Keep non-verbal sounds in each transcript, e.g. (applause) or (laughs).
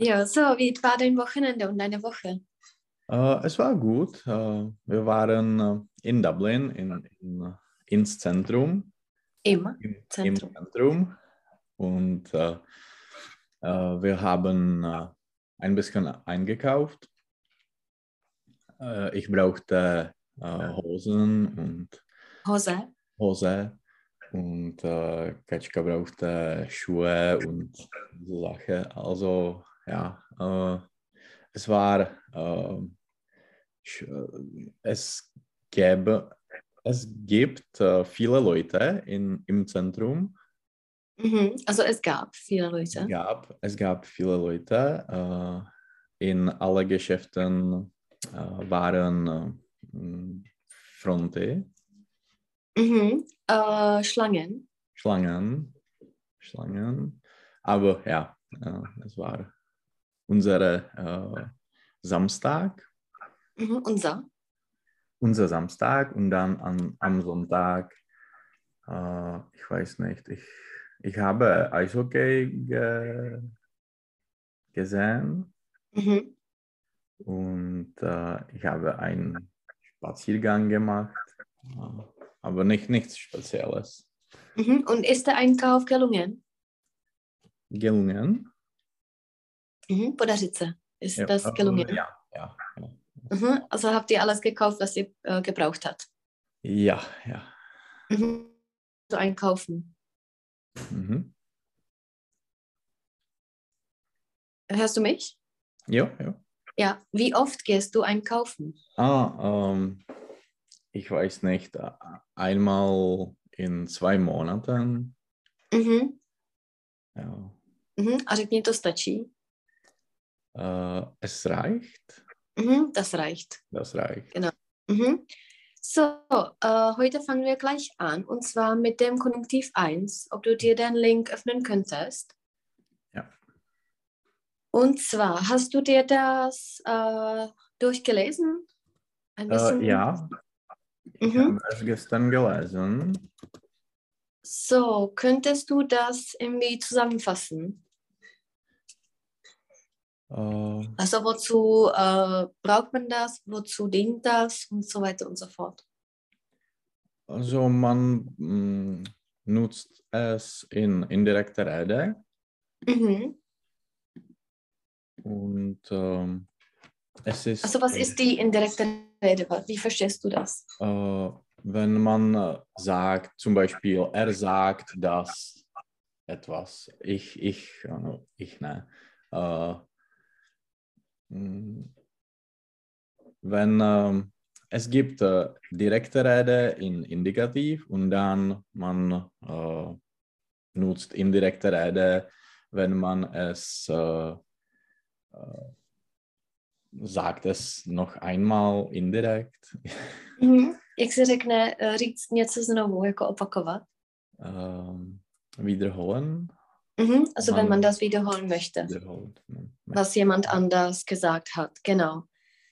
Ja, so, wie war dein Wochenende und deine Woche? Äh, es war gut. Äh, wir waren äh, in Dublin, in, in, ins Zentrum. Im Zentrum. Im Zentrum. Und äh, äh, wir haben äh, ein bisschen eingekauft. Ich brauchte Hosen und Hose. Hose und äh, Katschka brauchte Schuhe und so Sachen. Also ja, äh, es war, äh, sch- äh, es gäbe, es gibt äh, viele Leute in, im Zentrum. Mhm. Also es gab viele Es Leute. gab, es gab viele Leute. Äh, in alle Geschäften äh, waren äh, Fronte, Mhm. Schlangen. Schlangen, Schlangen. Aber ja, es war unsere äh, Samstag, Mhm. Unser. unser Samstag und dann an, am Sonntag, äh, ich weiß nicht, ich, ich habe Eishockey ge, gesehen Mhm. und äh, ich habe einen Spaziergang gemacht, äh, aber nicht nichts Spezielles. Mhm. Und ist der Einkauf gelungen? Gelungen. Mhm. Podařit se. Ist Ja, das gelungen? Ja, ja. Mhm. Also habt ihr alles gekauft, was ihr äh, gebraucht habt? Ja, ja. Mhm. So einkaufen. Mhm. Hörst du mich? Ja, ja. Ja. Wie oft gehst du einkaufen? Ah, ähm, ich weiß nicht, äh, einmal in zwei Monaten. Mhm. Ja. Mhm. A řekni, to stačí. Äh, es reicht. Mhm. Das reicht. Das reicht. Mhm. So, äh, heute fangen wir gleich an und zwar mit dem Konjunktiv 1, ob du dir den Link öffnen könntest. Ja. Und zwar, hast du dir das äh, durchgelesen? Ein Äh, ja, ich Mhm. habe es gestern gelesen. So, könntest du das irgendwie zusammenfassen? Äh, Also, wozu äh, braucht man das? Wozu dient das? Und so weiter und so fort. also man mh, nutzt es in indirekter Rede Mhm. und ähm, es ist, Also, was ist die indirekte Rede? Wie verstehst du das? äh, wenn man sagt, zum Beispiel, er sagt, dass etwas, ich, ich, äh, ich, ne, äh, wenn ähm, es gibt äh, direkte Rede in Indikativ und dann man äh, nutzt indirekte Rede, wenn man es äh, äh, sagt es noch einmal indirekt. Mhm. Jak se řekne eh, říct něco znovu, jako opakovat? wiederholen. Mhm. Also wenn man Man- das wiederholen möchte, Wiederholt. ne? was jemand anders gesagt hat. Genau.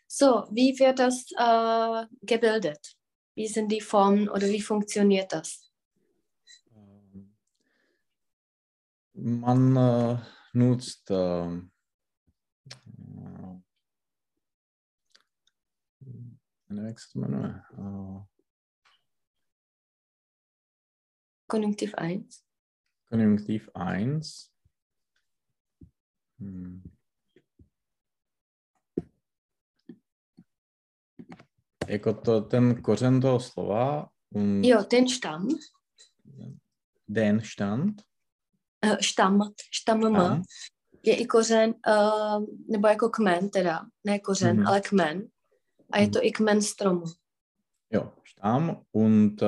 So, wie wird das äh, gebildet? Wie sind die Formen oder wie funktioniert das? Ähm, Man äh, nutzt ähm, äh, äh, Konjunktiv 1. Konjunktiv 1. Hm. Jako to, ten kořen toho slova und Jo, ten Stamm, den stand, äh, Stamm, Stamm, tam, je i kořen, uh, nebo jako kmen teda, ne kořen, Mhm. ale kmen. A je to i kmen stromu. Ja, Stamm und,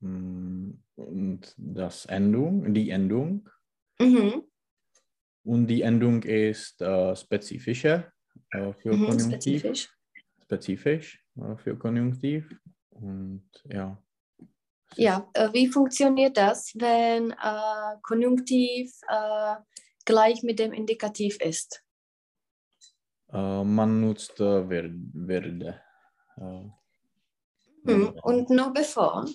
mm, und das Endung, die Endung. Mhm. Und die Endung ist äh, spezifische äh, für Mhm. Konjunktiv. Spezifisch. Spezifisch äh, für Konjunktiv. Und ja. Ja, äh, wie funktioniert das, wenn äh, Konjunktiv äh, gleich mit dem Indikativ ist? man nutzt äh, werd, werde. Hm. werde. Und noch bevor,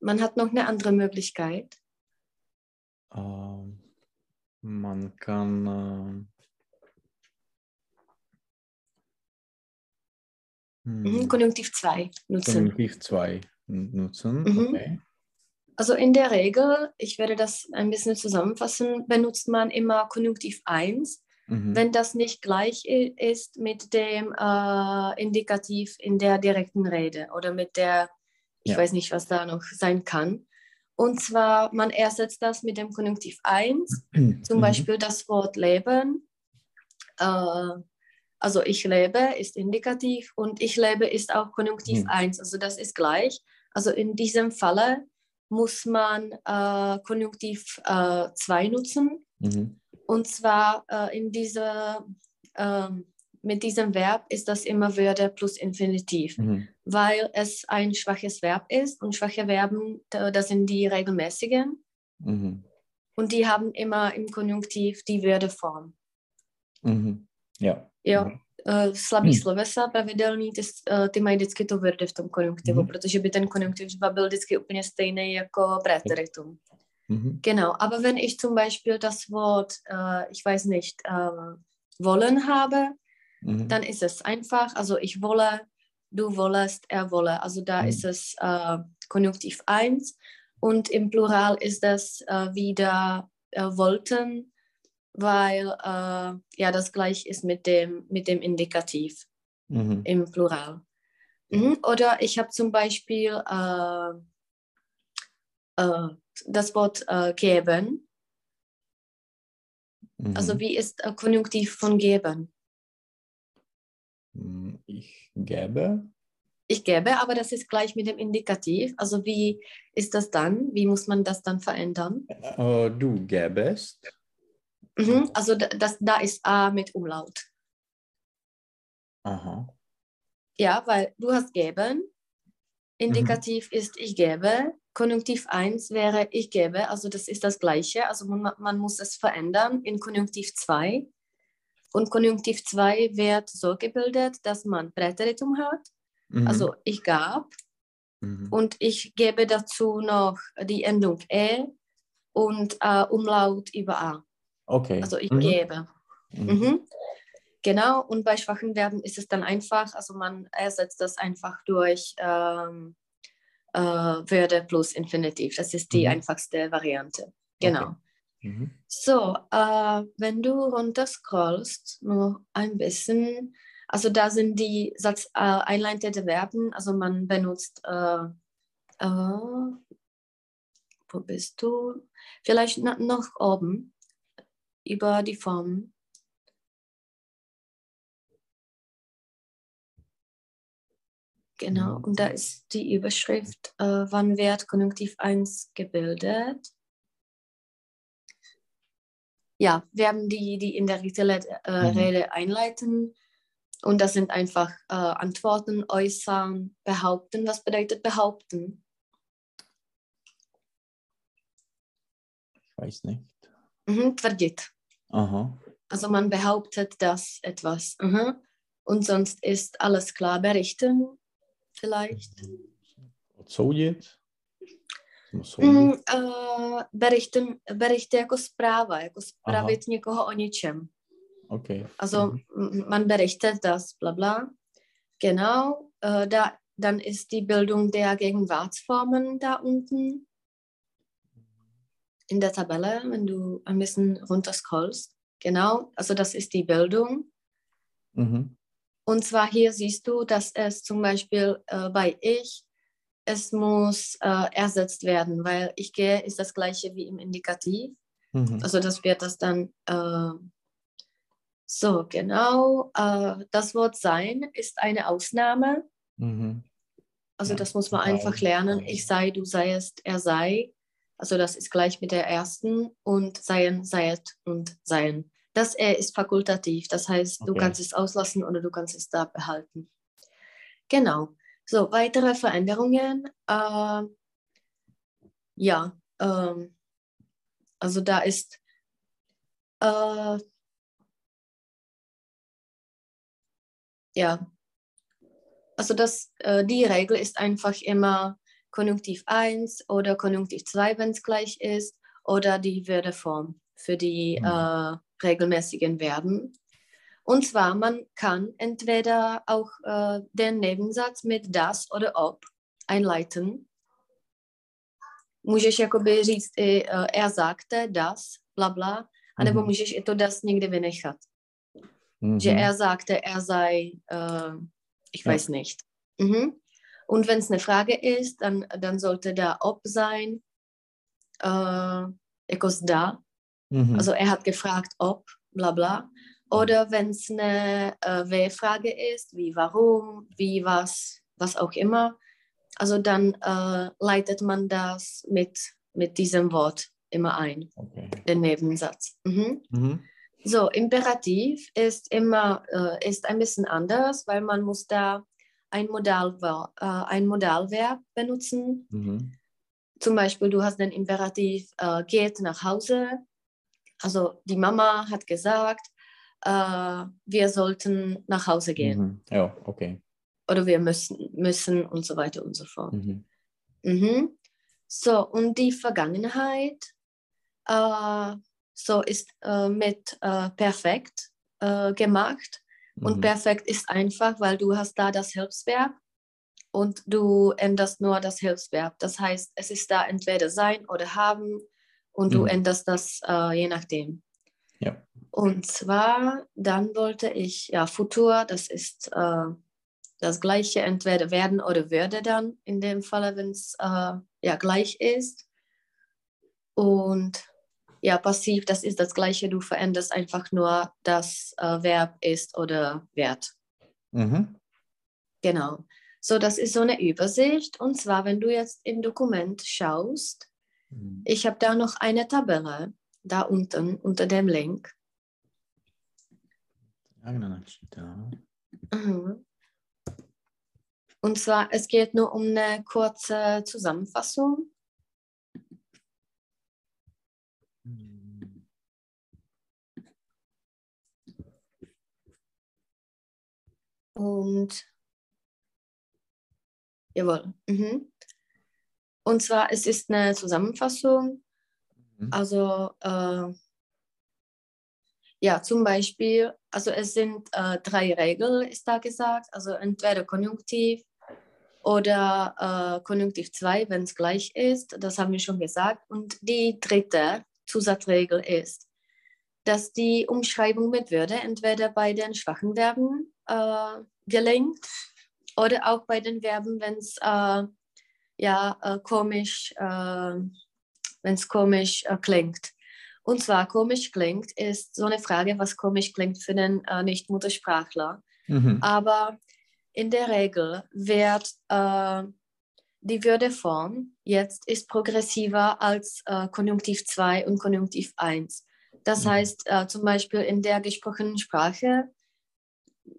man hat noch eine andere Möglichkeit. Ähm, man kann. Mhm, hm, Konjunktiv 2 nutzen. Konjunktiv 2 nutzen. Mhm. Okay. Also in der Regel, ich werde das ein bisschen zusammenfassen, benutzt man immer Konjunktiv 1, Mhm. wenn das nicht gleich ist mit dem äh, Indikativ in der direkten Rede oder mit der, ich Ja. weiß nicht, was da noch sein kann. Und zwar, man ersetzt das mit dem Konjunktiv 1, (clears throat) zum Mhm. Beispiel das Wort leben. Äh, also ich lebe ist Indikativ und ich lebe ist auch Konjunktiv Mhm. 1, also das ist gleich. Also in diesem Falle muss man äh, Konjunktiv 2 nutzen Mhm. und zwar äh, in dieser, ähm, mit diesem Verb ist das immer Würde plus Infinitiv, Mhm. weil es ein schwaches Verb ist und schwache Verben, da- das sind die regelmäßigen Mhm. und die haben immer im Konjunktiv die Würdeform. Mhm. Ja. Jo, Mhm. uh, slabý Hmm. slovesa, pravidelný, ty, ty mají vždycky to verde v tom konjunktivu, Mhm. protože by ten Konjunktiv třeba byl vždycky úplně stejný jako Präteritum. Mhm. Genau, aber wenn ich zum Beispiel das Wort, äh, ich weiß nicht, äh, wollen habe, Mhm. dann ist es einfach, also ich wolle, du wollest, er wolle. Also da Mhm. ist es äh, Konjunktiv 1 und im Plural ist das äh, wieder äh, wollten, weil äh, ja das gleich ist mit dem, mit dem Indikativ Mhm. im Plural. Mhm. Oder ich habe zum Beispiel äh, äh, das Wort geben. Also Mhm. wie ist Konjunktiv von geben? Mm, Ich gebe. Ich gebe, aber das ist gleich mit dem Indikativ. Also wie ist das dann? Wie muss man das dann verändern? Äh, du gäbest. Mhm. Also da- das, da ist A mit Umlaut. Aha. Ja, weil du hast geben. Indikativ ist ich gebe. Konjunktiv 1 wäre ich gebe. Also das ist das Gleiche. Also man, man muss es verändern in Konjunktiv 2. Und Konjunktiv 2 wird so gebildet, dass man Präteritum hat. Mhm. Also ich gab. Mhm. Und ich gebe dazu noch die Endung e und äh, Umlaut über a. Okay. Also ich Mhm. gebe. Mhm. Mhm. Genau, und bei schwachen Verben ist es dann einfach, also man ersetzt das einfach durch ähm, äh, Würde plus Infinitiv. Das ist die Mhm. einfachste Variante. Genau. Okay. Mhm. So, äh, wenn du runter scrollst, nur ein bisschen, also da sind die Satz äh, einleitende Verben, also man benutzt, äh, äh, wo bist du? Vielleicht noch oben über die Formen. Genau, und da ist die Überschrift, äh, wann wird Konjunktiv 1 gebildet? Ja, wir haben die, die in der Rede, äh, Mhm. Rede einleiten. Und das sind einfach äh, Antworten, äußern, behaupten. Was bedeutet behaupten? Ich weiß nicht. Mhm, tvrdit. Aha. Also man behauptet das etwas. Mhm. Und sonst ist alles klar. Berichten vielleicht. Odsoudit? Jsem soudit? Mm, uh, berichten, berichte jako zpráva, jako zpravit někoho o něčem. Okay. Also Mhm. man berichtet das, bla bla. Genau, äh, da, dann ist die Bildung der Gegenwartsformen da unten in der Tabelle, wenn du ein bisschen runter scrollst. Genau, also das ist die Bildung. Mhm. Und zwar hier siehst du, dass es zum Beispiel äh, bei ich, es muss äh, ersetzt werden, weil ich gehe ist das gleiche wie im Indikativ. Mhm. Also das wird das dann äh, so genau. Äh, das Wort sein ist eine Ausnahme. Mhm. Also Ja, das muss man sei. einfach lernen. Ich sei, du seiest, er sei. Also das ist gleich mit der ersten und seien, seiet und seien. Das er ist fakultativ. Das heißt, du Okay. kannst es auslassen oder du kannst es da behalten. Genau. So, weitere Veränderungen. Äh, ja, ähm, also da ist äh, ja, also das, äh, die Regel ist einfach immer Konjunktiv 1 oder Konjunktiv 2, wenn es gleich ist, oder die Würdeform. für die Mhm. äh, regelmäßigen Verben. Und zwar, man kann entweder auch äh, den Nebensatz mit das oder ob einleiten. Můžeš jakoby říct i uh, er sagte das, bla bla, anebo Mhm. můžeš i to das někde vynechat. Že Mhm. er sagte, er sei, äh, ich Ja. weiß nicht. Mhm. Und wenn es eine Frage ist, dann, dann sollte da ob sein, äh, jako zda. Mhm. Also er hat gefragt, ob, bla bla. Oder wenn es eine äh, W-Frage ist, wie warum, wie was, was auch immer, also dann äh, leitet man das mit, mit diesem Wort immer ein, Okay. den Nebensatz. Mhm. Mhm. So, Imperativ ist immer äh, ist ein bisschen anders, weil man muss da ein, Modalver äh, ein Modalverb benutzen. Mhm. Zum Beispiel, du hast den Imperativ äh, geht nach Hause. Also die Mama hat gesagt, wir sollten nach Hause gehen Mhm. Ja, okay. oder wir müssen, müssen und so weiter und so fort. Mhm. Mhm. So, und die Vergangenheit äh, so ist äh, mit äh, perfekt äh, gemacht. Und Mhm. perfekt ist einfach, weil du hast da das Hilfsverb und du änderst nur das Hilfsverb. Das heißt, es ist da entweder sein oder haben und du Mhm. änderst das äh, je nachdem. Ja. Und zwar, dann wollte ich, ja, Futur, das ist äh, das gleiche, entweder werden oder würde dann, in dem Falle, wenn es äh, ja gleich ist. Und ja, passiv, das ist das gleiche, du veränderst einfach nur das äh, Verb ist oder wird. Mhm. Genau. So, das ist so eine Übersicht. Und zwar, wenn du jetzt im Dokument schaust, Mhm. ich habe da noch eine Tabelle, da unten unter dem Link. Na načítá? Mhm. Und zwar, es geht nur um eine kurze Zusammenfassung. Und jawohl. Mhm. Und zwar, es ist eine Zusammenfassung. Mhm. Also äh, ja, zum Beispiel, also es sind äh, drei Regeln, ist da gesagt. Also entweder Konjunktiv oder äh, Konjunktiv 2, wenn es gleich ist. Das haben wir schon gesagt. Und die dritte Zusatzregel ist, dass die Umschreibung mit Würde entweder bei den schwachen Verben äh, gelingt oder auch bei den Verben, wenn es äh, ja äh, komisch, äh, wenn es komisch äh, klingt. Und zwar komisch klingt ist so eine Frage, was komisch klingt für den äh, Nicht-Muttersprachler. Mhm. Aber in der Regel wird äh, die Würdeform jetzt ist progressiver als äh, Konjunktiv 2 und Konjunktiv 1. Das Mhm. heißt äh, zum Beispiel in der gesprochenen Sprache,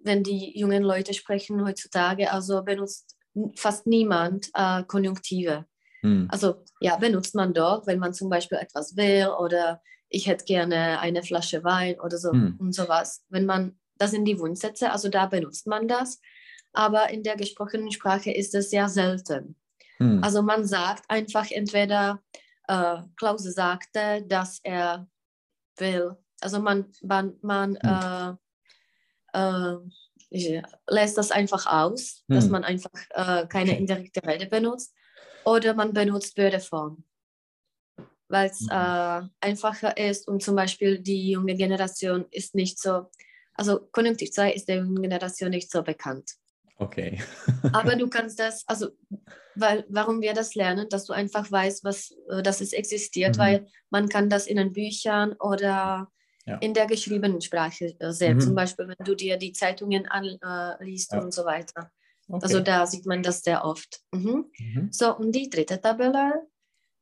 wenn die jungen Leute sprechen heutzutage, also benutzt fast niemand äh, Konjunktive. Mhm. Also ja, benutzt man doch, wenn man zum Beispiel etwas will oder ich hätte gerne eine Flasche Wein oder so Hm. und sowas. Wenn man, das sind die Wunschsätze, also da benutzt man das. Aber in der gesprochenen Sprache ist es sehr selten. Mhm. Also man sagt einfach entweder, äh, Klaus sagte, dass er will. Also man, man, man äh, äh, ich, lässt das einfach aus, dass Hm. man einfach äh, keine indirekte Rede benutzt. Oder man benutzt Würdeform, weil es Mhm. äh, einfacher ist und zum Beispiel die junge Generation ist nicht so, also Konjunktiv 2 ist der jungen Generation nicht so bekannt. Okay. Aber du (laughs) kannst das, also, weil, warum wir das lernen, dass du einfach weißt, was, äh, dass es existiert, Mhm. weil man kann das in den Büchern oder Ja. in der geschriebenen Sprache äh, sehen. Mhm. Zum Beispiel, wenn du dir die Zeitungen anliest Ja. und so weiter. okay. Also da sieht man das sehr oft. Mhm. Mhm. So, und die dritte Tabelle,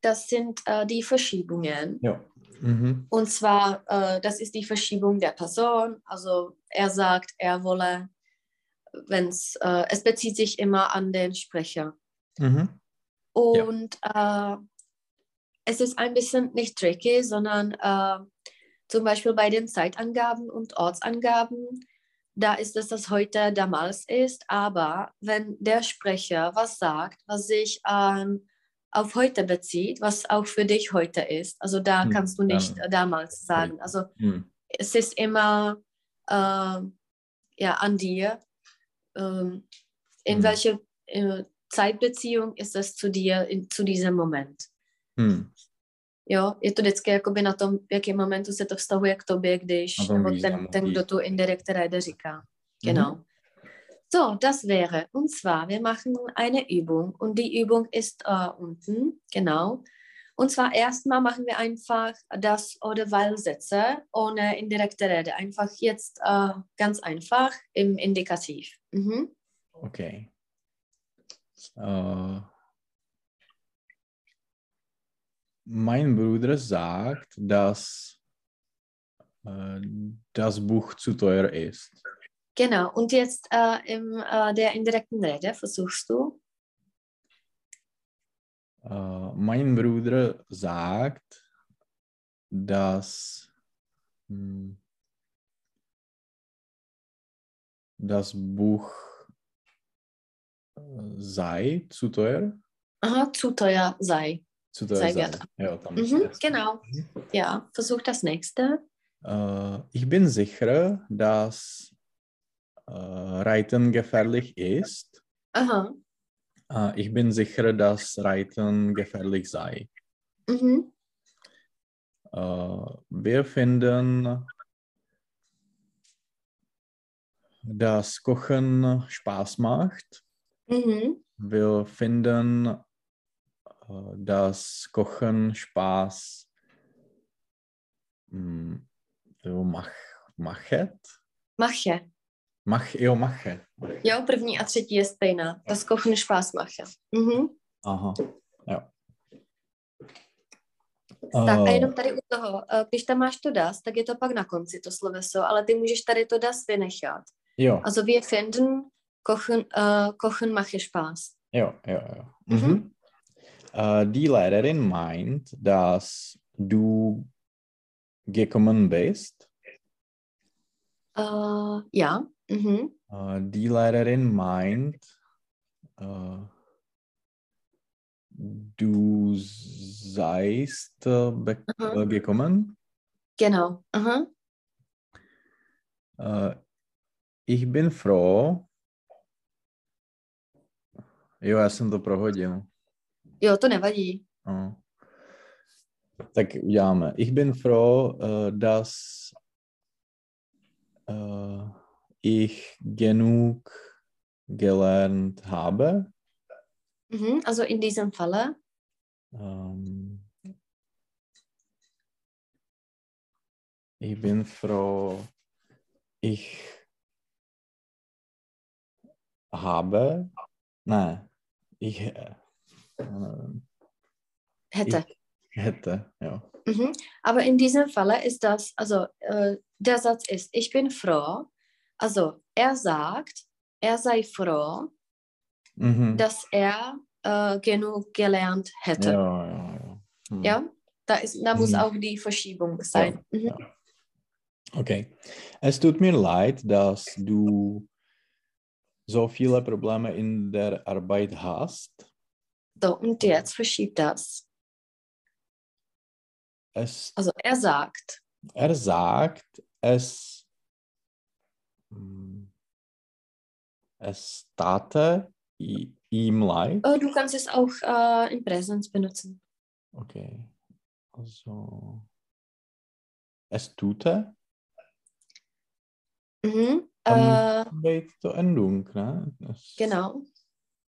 das sind äh, die Verschiebungen. Ja. Mhm. Und zwar, äh, das ist die Verschiebung der Person. Also er sagt, er wolle, wenn's, äh, es bezieht sich immer an den Sprecher. Mhm. Und äh, es ist ein bisschen nicht tricky, sondern äh, zum Beispiel bei den Zeitangaben und Ortsangaben, da ist es, dass heute damals ist, aber wenn der Sprecher was sagt, was sich an auf heute bezieht, was auch für dich heute ist. Also da Hm, kannst du nicht ja. damals sagen. Also Hm. es ist immer äh, ja, an dir, ähm, in Hm. welche äh, Zeitbeziehung ist es zu dir in, zu diesem Moment. Jo, je to vždycky jakoby na tom, v jakém momentu se to vztahuje k tobě, když, nebo ten, ten, kdo tu indirekt Rede říká. Mhm. Genau. So, das wäre, und zwar, wir machen eine Übung und die Übung ist äh, unten, genau. Und zwar erstmal machen wir einfach das oder weil Sätze ohne indirekte Rede. Einfach jetzt äh, ganz einfach im Indikativ. Mhm. Okay. Äh, mein Bruder sagt, dass äh, das Buch zu teuer ist. Genau, und jetzt äh, in äh, der indirekten Rede versuchst du. Äh, mein Bruder sagt, dass hm, das Buch äh, sei zu teuer. Aha, zu teuer sei. Zu teuer Sei sei. Ja, Mhm, genau. Ja, versuch das nächste. Äh, ich bin sicher, dass Reiten gefährlich ist. Aha. Äh, ich bin sicher, dass Reiten gefährlich sei. Mhm. Äh, wir finden, dass Kochen Spaß macht. Mhm. Wir finden, äh, dass Kochen Spaß mm, jo, mach, machet. Mache. Mach, jo, mache. Jo, první a třetí je stejná. Das Kochen Spaß mache. Mhm. Aha, jo. Tak a Eh, jenom tady u toho, eh, když tam máš to das, tak je to pak na konci to sloveso, ale ty můžeš tady to das vynechat. jo, Also wir finden, kochen, uh, kochen mache Spaß. jo, jo, jo. Mhm. Mhm. Äh, die Lehrerin meint, dass du gekommen bist. Uh, ja. Mhm. Äh, die Lehrerin meint, äh, du seist äh, be- Aha. äh, gekommen. Genau. Aha. Äh, ich bin froh. Jo, já jsem to prohodil. Jo, to nevadí. No. Tak uděláme. Ich bin froh, äh, dass äh, ich genug gelernt habe. Mhm. Also in diesem Falle. Ähm, ich bin froh, ich habe, nein, ich äh, Hätte. hätte, ja. Mhm. Aber in diesem Falle ist das, also äh, der Satz ist, ich bin froh. Also er sagt, er sei froh, Mhm. dass er äh, genug gelernt hätte. Ja, ja, ja. Hm. Ja, da, ist, da muss Mhm. auch die Verschiebung sein. Mhm. Okay. Es tut mir leid, dass du so viele Probleme in der Arbeit hast. So, und jetzt verschiebt das. Es, Also er sagt, er sagt, es, hm, es tate i- ihm leid. oh, du kannst es auch äh, im Präsens benutzen. Okay. Also, es tute. Mhm. Tam Äh, musí být to endung, ne? Es, genau,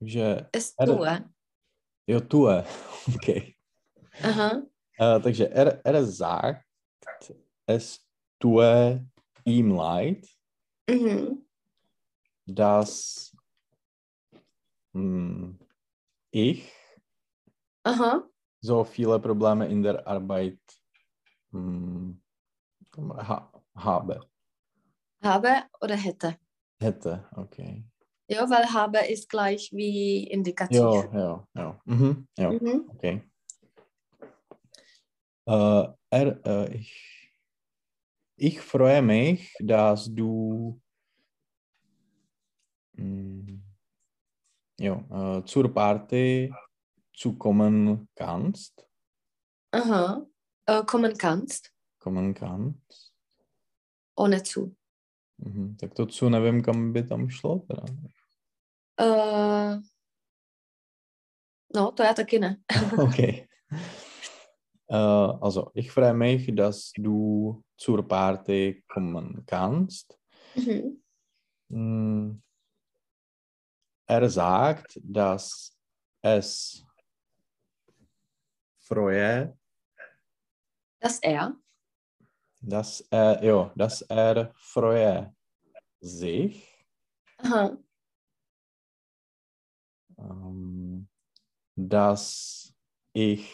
Že, es Er- tue. jo, tue. (laughs) Okay. Aha. Uh, takže er, er sagt, es tue ihm leid, Mhm. dass hm, ich Aha. so viele Probleme in der Arbeit hm, ha, habe. Habe oder hätte. Hätte, okay. Ja, weil habe ist gleich wie Indikativ. Ja, ja, ja. Mhm, ja, Mhm. okay. Äh, er, äh, ich, ich freue mich, dass du mm, jo, äh, zur Party zu kommen kannst. Aha. Äh, kommen kannst. Kommen kannst. Ohne zu. Mhm. Tak to cu nevím, kam by tam šlo. Teda. Äh, no, to já taky ne. (laughs) okay. Uh, also, ich freue mich, dass du zur Party kommen kannst. Mhm. Mm. Er sagt, dass es freue, Dass er. dass er, jo, dass er freue sich, Aha. ähm, dass ich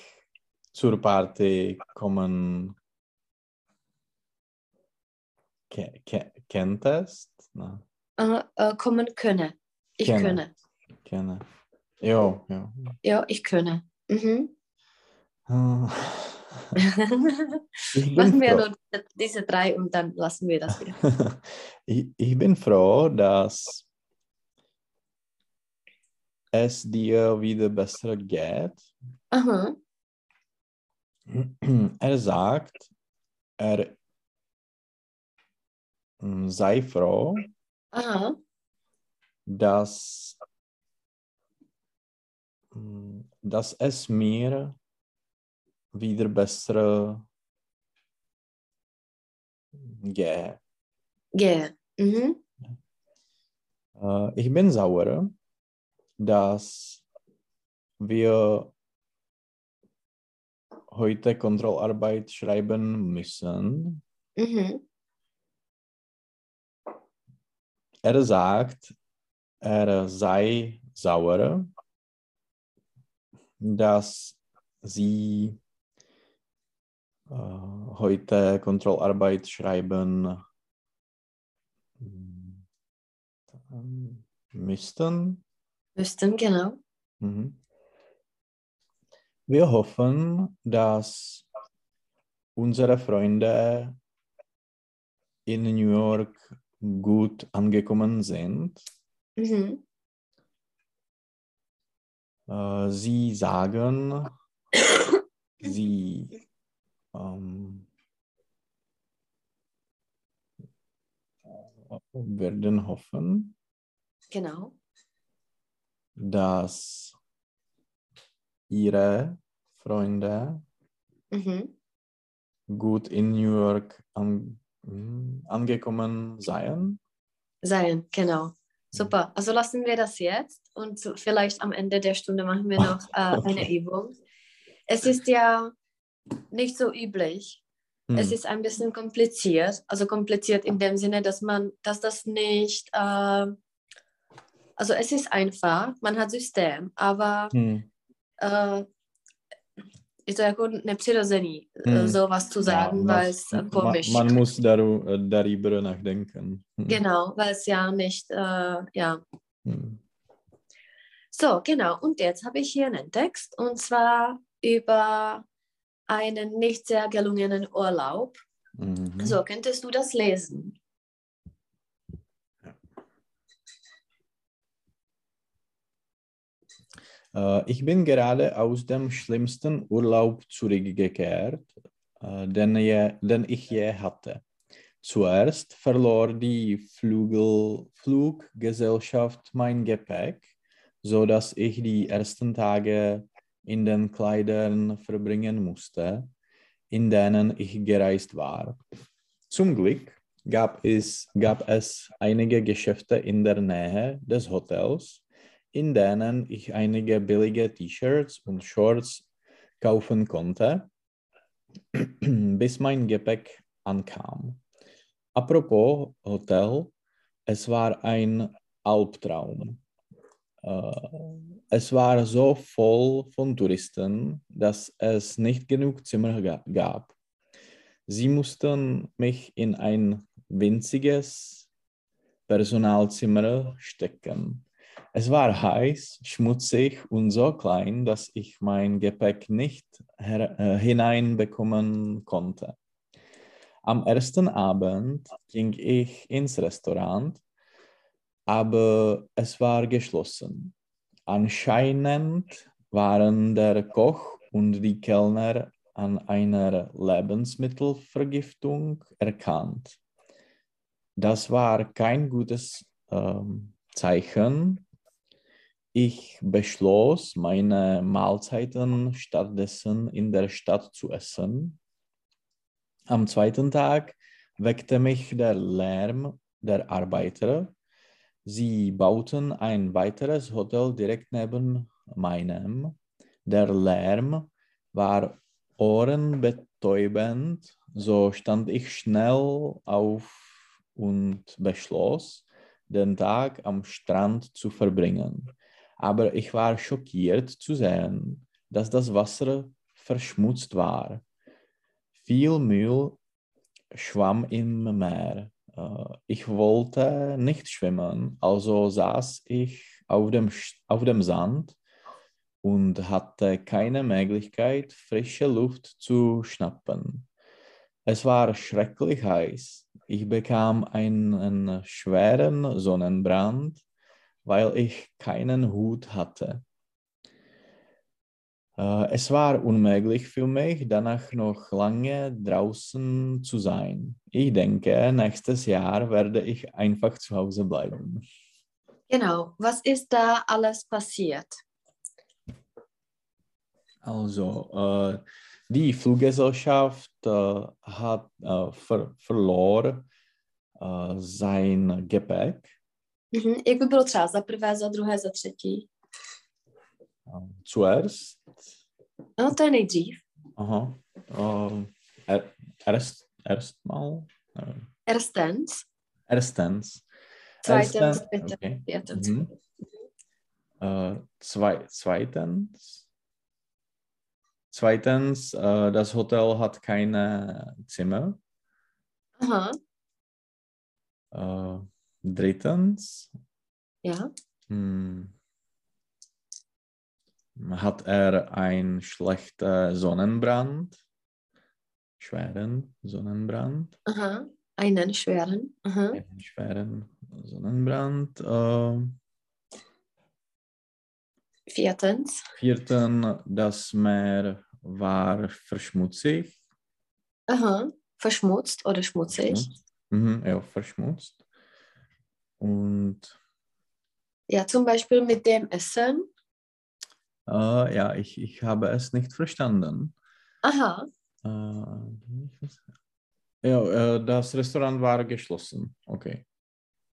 zur Party kommen ke ke kenntest? Na, Aha. Äh, kommen könne. Ich Kenne. könne. kenne. Jo, jo. Ja, ich könne. Mhm. Ich (laughs) bin Machen wir froh. nur diese- drei und dann lassen wir das wieder. (laughs) ich, ich bin froh, dass es dir wieder besser geht. Aha. Er sagt, er sei froh, Aha. dass, mm, dass es mir wieder besser geht. Gehe. Mhm. Äh, ich bin sauer, dass wir heute Kontrollarbeit schreiben müssen. Mhm. Er sagt, er sei sauer, dass sie äh, heute Kontrollarbeit schreiben mm, müssten. Müssten, genau. Mhm. Wir hoffen, dass unsere Freunde in New York gut angekommen sind. Mhm. Äh, sie sagen, sie ähm, werden hoffen, Genau. dass ihre Freunde Mhm. gut in New York an, angekommen seien. Sein, genau. Super. Also lassen wir das jetzt und vielleicht am Ende der Stunde machen wir noch äh, (laughs) eine Okay. Übung. Es ist ja nicht so üblich. Es Hm. ist ein bisschen kompliziert. Also kompliziert in dem Sinne, dass man, dass das nicht, äh, also es ist einfach, man hat System, aber Hm. äh, je to jako nepřirozený, hmm. sowas zu sagen, Ja, weil es äh, komisch Man muss daru, äh, darüber nachdenken. Hm. Genau, weil es ja nicht, äh, ja. Hm. So, genau. Und jetzt habe ich hier einen Text und zwar über einen nicht sehr gelungenen Urlaub. Mhm. So, könntest du das lesen? Ich bin gerade aus dem schlimmsten Urlaub zurückgekehrt, äh, den, je, den ich je hatte. Zuerst verlor die Flügel, Fluggesellschaft mein Gepäck, so dass ich die ersten Tage in den Kleidern verbringen musste, in denen ich gereist war. Zum Glück gab es, gab es einige Geschäfte in der Nähe des Hotels, in denen ich einige billige T-Shirts und Shorts kaufen konnte, (clears throat) bis mein Gepäck ankam. Apropos Hotel, es war ein Albtraum. Äh, es war so voll von Touristen, dass es nicht genug Zimmer ga- gab. Sie mussten mich in ein winziges Personalzimmer stecken. Es war heiß, schmutzig und so klein, dass ich mein Gepäck nicht äh, hineinbekommen konnte. Am ersten Abend ging ich ins Restaurant, aber es war geschlossen. Anscheinend waren der Koch und die Kellner an einer Lebensmittelvergiftung erkannt. Das war kein gutes ähm, Zeichen. Ich beschloss, meine Mahlzeiten stattdessen in der Stadt zu essen. Am zweiten Tag weckte mich der Lärm der Arbeiter. Sie bauten ein weiteres Hotel direkt neben meinem. Der Lärm war ohrenbetäubend, so stand ich schnell auf und beschloss, den Tag am Strand zu verbringen. Aber ich war schockiert zu sehen, dass das Wasser verschmutzt war. Viel Müll schwamm im Meer. Äh, ich wollte nicht schwimmen, also saß ich auf dem, auf dem Sand und hatte keine Möglichkeit, frische Luft zu schnappen. Es war schrecklich heiß. Ich bekam einen schweren Sonnenbrand, weil ich keinen Hut hatte. Äh, es war unmöglich für mich, danach noch lange draußen zu sein. Ich denke, nächstes Jahr werde ich einfach zu Hause bleiben. Genau, was ist da alles passiert? Also, äh, die Fluggesellschaft äh, hat äh, ver verlor äh, sein Gepäck. Mhm. Jak by bylo třeba za prvé, za druhé, za třetí? Zuerst. No, to je nejdřív. Aha. Uh, er, erst, erstmal. Uh, erstens. Erstens. Zweitens, bitte. Okay. Viertens. Mhm. Uh, zwei, zweitens. Zweitens, äh, das Hotel hat keine Zimmer. Aha. Äh, drittens, ja. Hm, hat er einen schlechten Sonnenbrand, schweren Sonnenbrand. Aha. Einen schweren. Aha. Einen schweren Sonnenbrand. Äh, Viertens. Viertens, das Meer war verschmutzig. Aha, verschmutzt oder schmutzig. Verschmutzt. Mhm, ja, verschmutzt. Und. Ja, zum Beispiel mit dem Essen. Äh, ja, ich, ich habe es nicht verstanden. Aha. Äh, ja, äh, das Restaurant war geschlossen. Okay.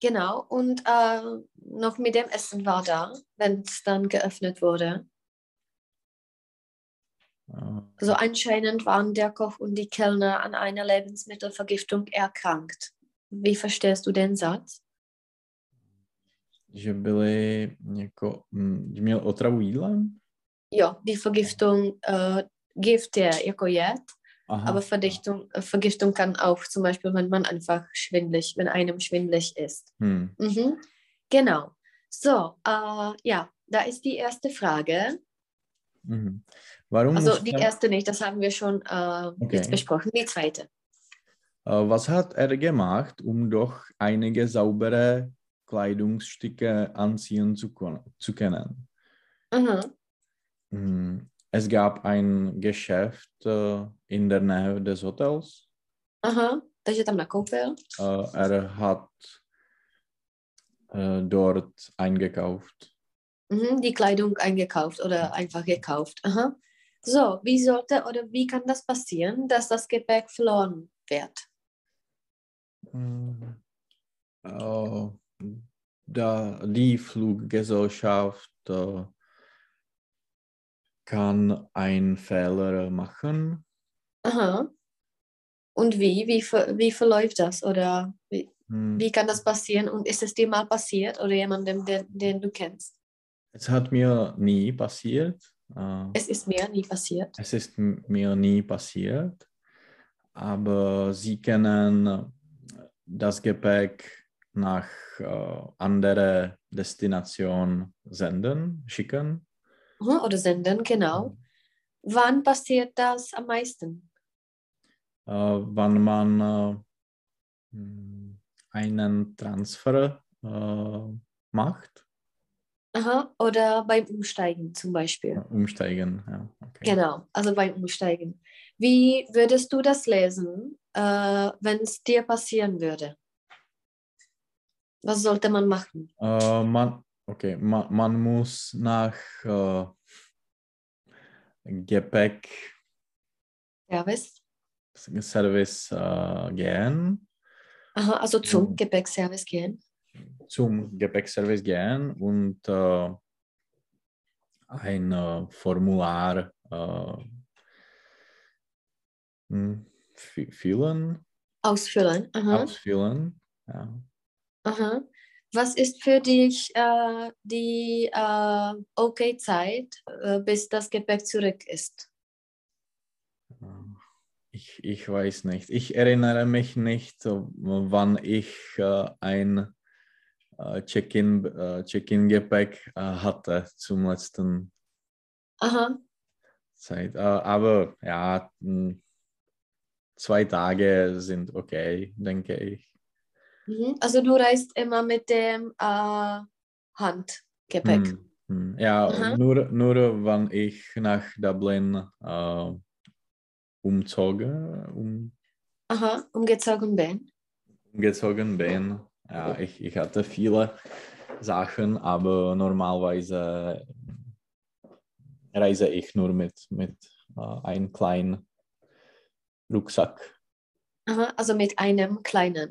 Genau, und äh, noch mit dem Essen war da, wenn es dann geöffnet wurde. Also anscheinend waren der Koch und die Kellner an einer Lebensmittelvergiftung erkrankt. Wie verstehst du den Satz? Že byli jako, že měl otravu jídlem? Jo, die Vergiftung, äh, Gift je jako jed Aha. Aber Verdichtung, Vergiftung kann auch zum Beispiel, wenn man einfach schwindlig, wenn einem schwindlig ist. Hm. Mhm. Genau. So, äh, ja, da ist die erste Frage. Mhm. Warum also die er... erste nicht, das haben wir schon äh, okay. jetzt besprochen. Die zweite. Äh, was hat er gemacht, um doch einige saubere Kleidungsstücke anziehen zu, zu können? Mhm. Hm. Es gab ein Geschäft uh, in der Nähe des Hotels. Aha, takže tam nakoupil. Uh, er hat uh, dort eingekauft. Mhm, die Kleidung eingekauft oder einfach gekauft. Aha. So, wie sollte oder wie kann das passieren, dass das Gepäck verloren wird? Mm. Uh, da die Fluggesellschaft uh, kann einen Fehler machen. Aha. Und wie? Wie, wie verläuft das? Oder wie, hm. wie kann das passieren? Und ist es dir mal passiert oder jemandem, den, den du kennst? Es hat mir nie passiert. Äh, es ist mir nie passiert. Es ist mir nie passiert. Aber sie können das Gepäck nach äh, andere Destination senden, schicken. Oder senden, genau. Wann passiert das am meisten? Äh, wann man äh, hm, einen Transfer äh, macht. Aha, oder beim Umsteigen zum Beispiel. Umsteigen, ja. Okay. Genau, also beim Umsteigen. Wie würdest du das lesen, äh, wenn es dir passieren würde? Was sollte man machen? Äh, man, okay, man, man muss nach äh, Gepäck Service? Service äh, gehen. Aha, also zum Mhm. Gepäckservice gehen. zum Gepäckservice gehen und äh, ein äh, Formular äh, hm, fü- füllen, Ausfüllen. Aha, ausfüllen. Ja. Aha. Was ist für dich äh, die äh, okay Zeit, äh, bis das Gepäck zurück ist? Ich, ich weiß nicht. Ich erinnere mich nicht, wann ich äh, ein äh, Check-in, äh, Check-in-Gepäck äh, hatte zum letzten Aha, Zeit. Äh, aber ja, mh, zwei Tage sind okay, denke ich. Mhm. Also du reist immer mit dem äh, Handgepäck. Hm, hm. Ja, Aha. nur, nur wenn ich nach Dublin äh, umzoge, um, Aha, umgezogen bin. umgezogen bin. Ja, ich, ich hatte viele Sachen, aber normalerweise reise ich nur mit, mit äh, einem kleinen Rucksack. Aha, also mit einem kleinen.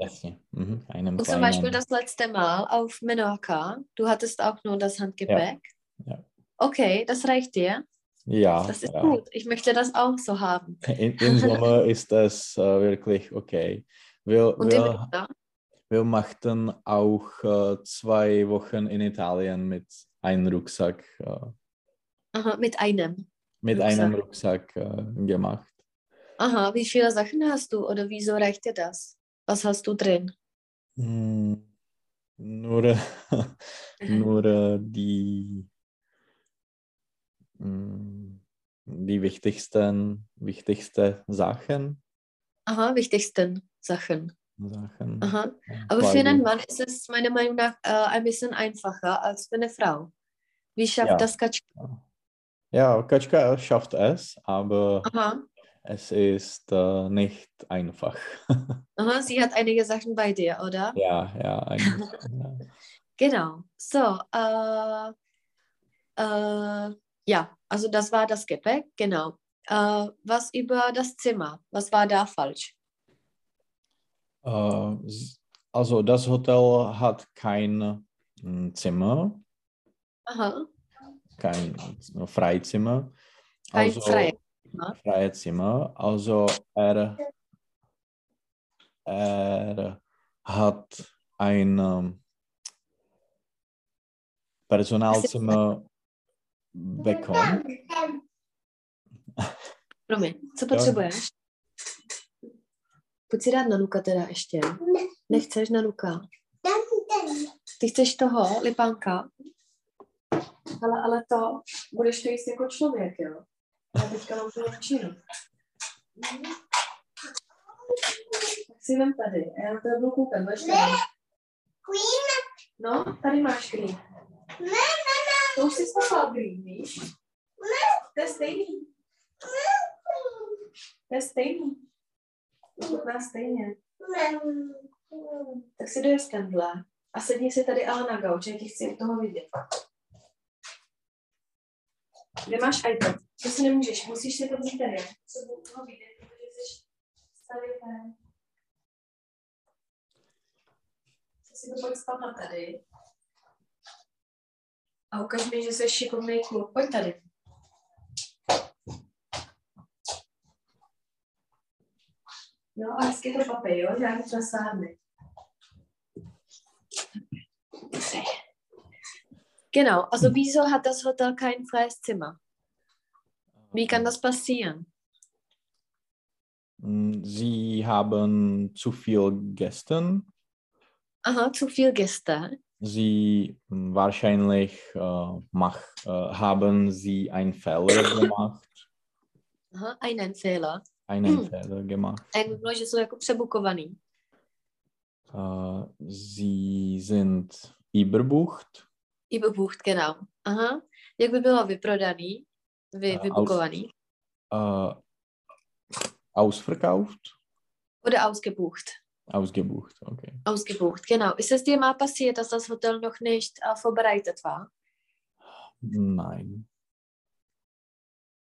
Mhm, einem Und zum kleinen. Beispiel das letzte Mal auf Menorca, du hattest auch nur das Handgepäck. Ja. Okay, das reicht dir. ja, Das ist ja. gut. Ich möchte das auch so haben. (laughs) In, Im Sommer (laughs) ist das äh, wirklich okay. Wir, Und wir, wir machten auch äh, zwei Wochen in Italien mit einem Rucksack, äh, Aha, mit einem. mit Rucksack. einem Rucksack äh, gemacht. Aha, wie viele Sachen hast du oder wieso reicht dir das? Was hast du drin? Hm, nur (laughs) nur äh, die, hm, die wichtigsten, wichtigste Sachen. Aha, wichtigsten Sachen. Sachen. Aha. Aber für einen. Mann ist es meiner Meinung nach äh, ein bisschen einfacher als für eine Frau. Wie schafft Ja. das Katschka? Ja, Katschka schafft es, aber Aha. Es ist äh, nicht einfach. (laughs) Aha, sie hat einige Sachen bei dir, oder? ja, ja, eigentlich, (laughs) ja. Genau. So, äh, äh, ja, also das war das Gepäck, genau. Äh, was über das Zimmer? Was war da falsch? Äh, also das Hotel hat kein mm, Zimmer, Aha, kein Freizimmer. kein Also, freies Freie Zimmer. Also er, er hat ein ähm, Personalzimmer bekommen. Promiň, co potřebuješ? Pojď si dát na Luka teda ještě. Nechceš na Luka? Ty chceš toho, lipánka? Ale, ale to, budeš to jíst jako člověk, jo? Já teďka mám tu většinu. Tak si vem tady, a já na to budu koukat, budeš tady. No, tady máš green. To už jsi spopal green, víš? To je stejný. To je stejný. Chutná stejně. Tak si dojez tenhle a sedni si tady ale na gauč, já ti chci u toho vidět. Kde máš iPad? To si nemůžeš, musíš si to vzít tady. Budu toho vidět, protože jsi stavitel. Co si to pojď na tady. A ukaž mi, že jsi šikovný kluk. Pojď tady. No a hezky to papej, jo? Žádný trasárny. Genau, also wieso hat das Hotel kein freies Zimmer? Wie kann das passieren? Mm, Sie haben zu viel Gäste. Aha, zu viel Gäste. Sie mm, wahrscheinlich äh, mach, äh, haben Sie einen Fehler (coughs) gemacht. Aha, einen Fehler. Einen Hm. Fehler gemacht. A jak by bylo, že jsou jako přebukovaný? Äh, Sie sind überbucht. Überbucht, genau. Aha. Jak by bylo vyprodaný, vy, Uh, vybukovaný? Äh, ausverkauft? Oder ausgebucht? Ausgebucht, okay. Ausgebucht, genau. Ist es dir mal passiert, dass das Hotel noch nicht äh, vorbereitet war? Nein.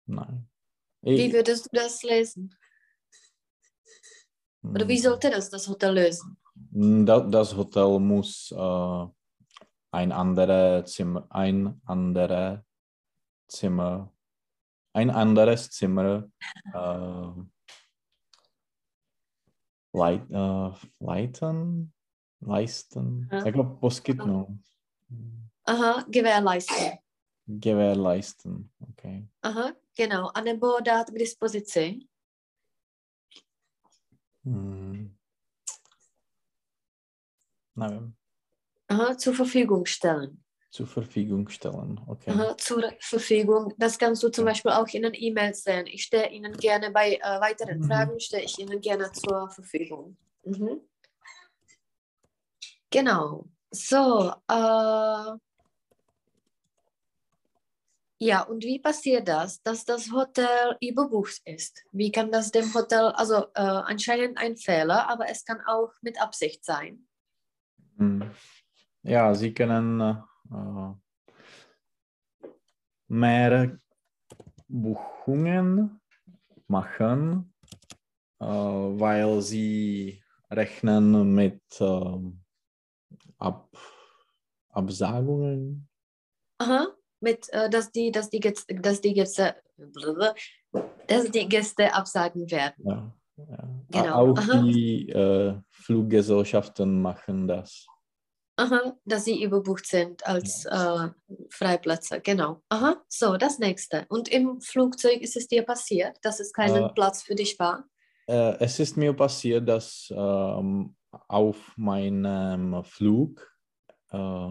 Nein. Wie Ich, würdest du das lesen? Oder wie sollte das das Hotel lösen? Da- Das Hotel muss äh, ein anderes Zimmer, ein andere Zimmer, ein anderes Zimmer äh, leit, äh, leiten, leisten, Ja. jako poskytnout, Aha, gewährleisten. gewährleisten, okay. Aha, genau. A nebo dát k dispozici. Hm. Nevím, Aha, zur Verfügung stellen. Zur Verfügung stellen, okay. Aha, zur Verfügung. Das kannst du zum Ja. Beispiel auch in den E-Mails sehen. Ich stehe Ihnen gerne bei äh, weiteren Mhm. Fragen, stehe ich Ihnen gerne zur Verfügung. Mhm. Genau. So, äh, ja, und wie passiert das, dass das Hotel überbucht ist? Wie kann das dem Hotel, also äh, anscheinend ein Fehler, aber es kann auch mit Absicht sein. Hm. Ja, Sie können äh, mehr Buchungen machen, äh, weil Sie rechnen mit ähm, Ab Absagungen. Aha, mit, äh, dass, die, dass, die, dass, die Gäste, dass die Gäste absagen werden. Ja, ja. Genau, Auch aha. die äh, Fluggesellschaften machen das. Aha, dass sie überbucht sind als äh, Freiplätze, genau. Aha, so, das nächste. Und im Flugzeug ist es dir passiert, dass es keinen Äh, Platz für dich war? Äh, es ist mir passiert, dass ähm, auf meinem Flug äh,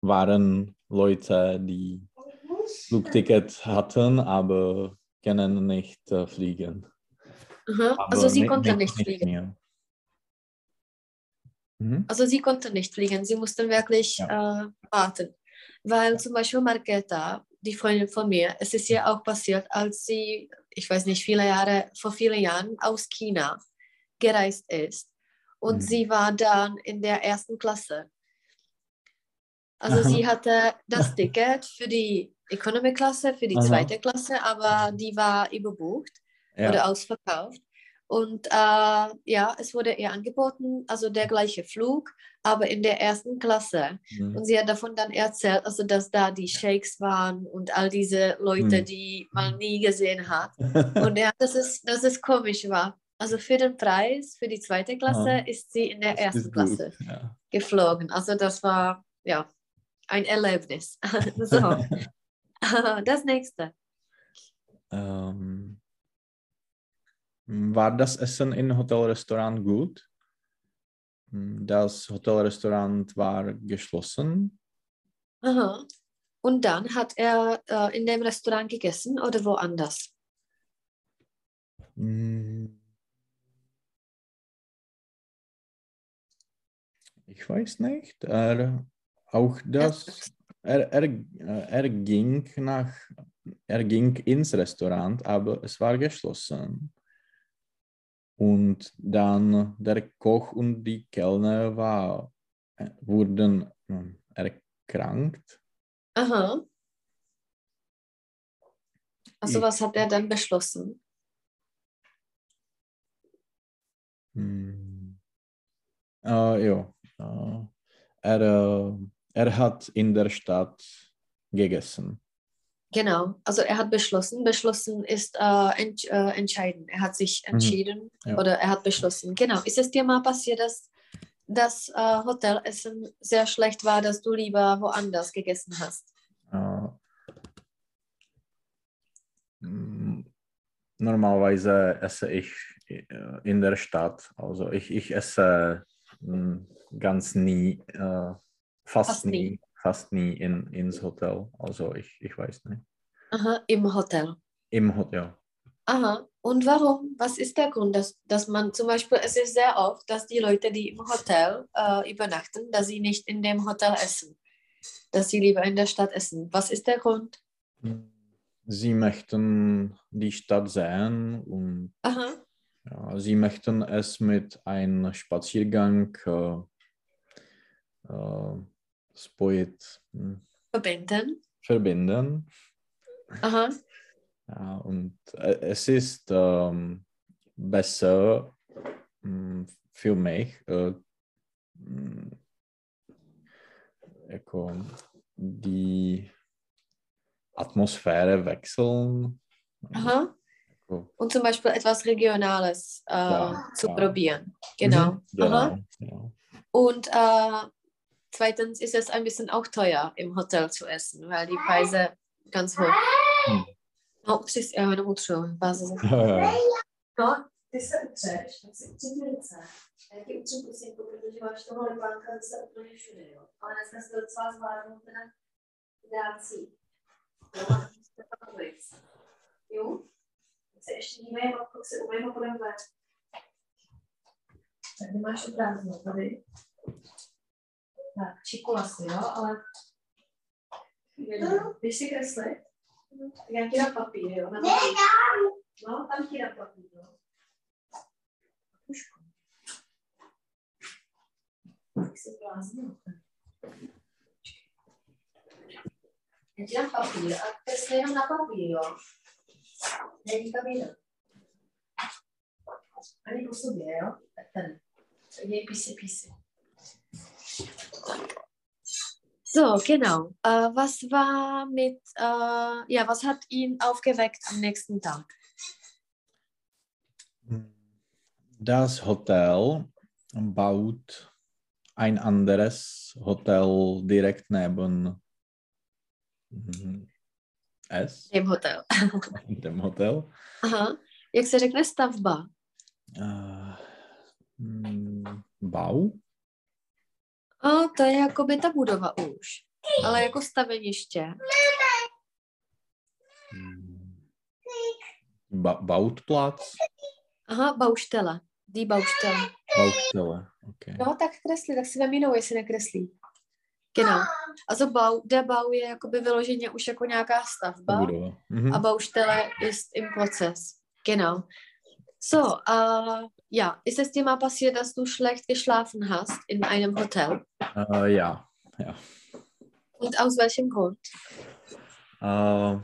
waren Leute, die Flugticket hatten, aber können nicht äh, fliegen. aha. Aber Also sie konnten nicht fliegen. mehr. Mhm. Also sie konnten nicht fliegen, sie mussten wirklich äh, warten. Weil zum Beispiel Marketa, die Freundin von mir, es ist ihr auch passiert, als sie, ich weiß nicht, viele Jahre, vor vielen Jahren aus China gereist ist. Und Mhm. sie war dann in der ersten Klasse. Also sie (laughs) hatte das Ticket für die Economy-Klasse, für die Aha. zweite Klasse, aber die war überbucht Ja. oder ausverkauft. Und äh, ja, es wurde ihr angeboten, also der gleiche Flug, aber in der ersten Klasse. Mhm. Und sie hat davon dann erzählt, also dass da die Sheiks waren und all diese Leute, Hm. die man nie gesehen hat. Und ja, das ist, das ist komisch war. Also für den Preis, für die zweite Klasse, Ah. ist sie in der Das ersten Klasse Ja. geflogen. Also das war ja ein Erlebnis. (laughs) so. (laughs) (laughs) Das nächste. Ähm, war das Essen im Hotelrestaurant gut? Das Hotelrestaurant war geschlossen. Aha. Und dann hat er äh, in dem Restaurant gegessen oder woanders? Hm. Ich weiß nicht. Er, auch das, er, er, er ging nach, er ging ins Restaurant, aber es war geschlossen. Und dann der Koch und die Kellner war, äh, wurden hm, erkrankt. Aha. Also was hat er dann beschlossen? Hm. Äh, ja. Äh, er, äh, er hat in der Stadt gegessen. Genau, also er hat beschlossen. Beschlossen ist äh, ent, äh, entscheiden. Er hat sich entschieden Ja. oder er hat beschlossen. Genau. Ist es dir mal passiert, dass das äh, Hotelessen sehr schlecht war, dass du lieber woanders gegessen hast? Äh, normalerweise esse ich äh, in der Stadt. Also ich, ich esse mm, ganz nie, äh, fast, Fast nie. nie, fast nie in, ins Hotel. Also ich, ich weiß nicht. Aha, im Hotel. Im Hotel. Aha. Und warum? Was ist der Grund, dass, dass man zum Beispiel, es ist sehr oft, dass die Leute, die im Hotel äh, übernachten, dass sie nicht in dem Hotel essen. dass Sie lieber in der Stadt essen. Was ist der Grund? Sie möchten die Stadt sehen und Aha. ja, sie möchten es mit einem Spaziergang äh, äh, spojit, hm, Verbinden. verbinden. Aha. Ja, und äh, es ist ähm, besser hm, für mich, äh, hm, jako die Atmosphäre wechseln. Aha. Und zum Beispiel etwas Regionales äh, Ja, zu ja. probieren. Genau. Mhm, genau, genau. Und äh, zweitens ist es ein bisschen auch teuer, im Hotel zu essen, weil die Preise ganz hoch. Hm. No, báze za Ja, ja. No, ty se utřeš, tak si utři ruce. A já ti utřu pusinku, protože máš toho lepánka se úplně všude, jo. Ale dneska se to docela zvládnu teda dácí. Jo, a to pamatuješ. Jo? Tak se ještě dívej, a Tak si, jo, ale když si kreslit, tak já ti dám papír, jo, na papír. No, tam ti dám papír, jo. Pušku. Tak se bláznil. Já ti dám papír a kresli jenom na papír, jo. Ne, nikam jinam. Ani po sobě, jo. Tak ten. Tak děj písi, písi. So, genau. Äh, was war mit, äh, ja, was hat ihn aufgeweckt am nächsten Tag? Das Hotel baut ein anderes Hotel direkt neben mhm, es, Im Hotel. (laughs) dem Hotel. Aha. Jak se řekne stavba? Mm, Bau? O, to je jako by ta budova už. Ale jako staveniště. Mm. Ba Bautplatz? Aha, Baustelle. Die Baustelle. Baustelle, okay. No, tak kresli, tak si vem jinou, jestli nekreslí. Genau. Also Bau, der Bau je jakoby vyloženě už jako nějaká stavba Budova. Mhm. a Baustelle ist im Prozess. Genau. So, äh, ja, ist es dir mal passiert, dass du schlecht geschlafen hast in einem Hotel? Äh, ja, ja. Und aus welchem Grund? Äh,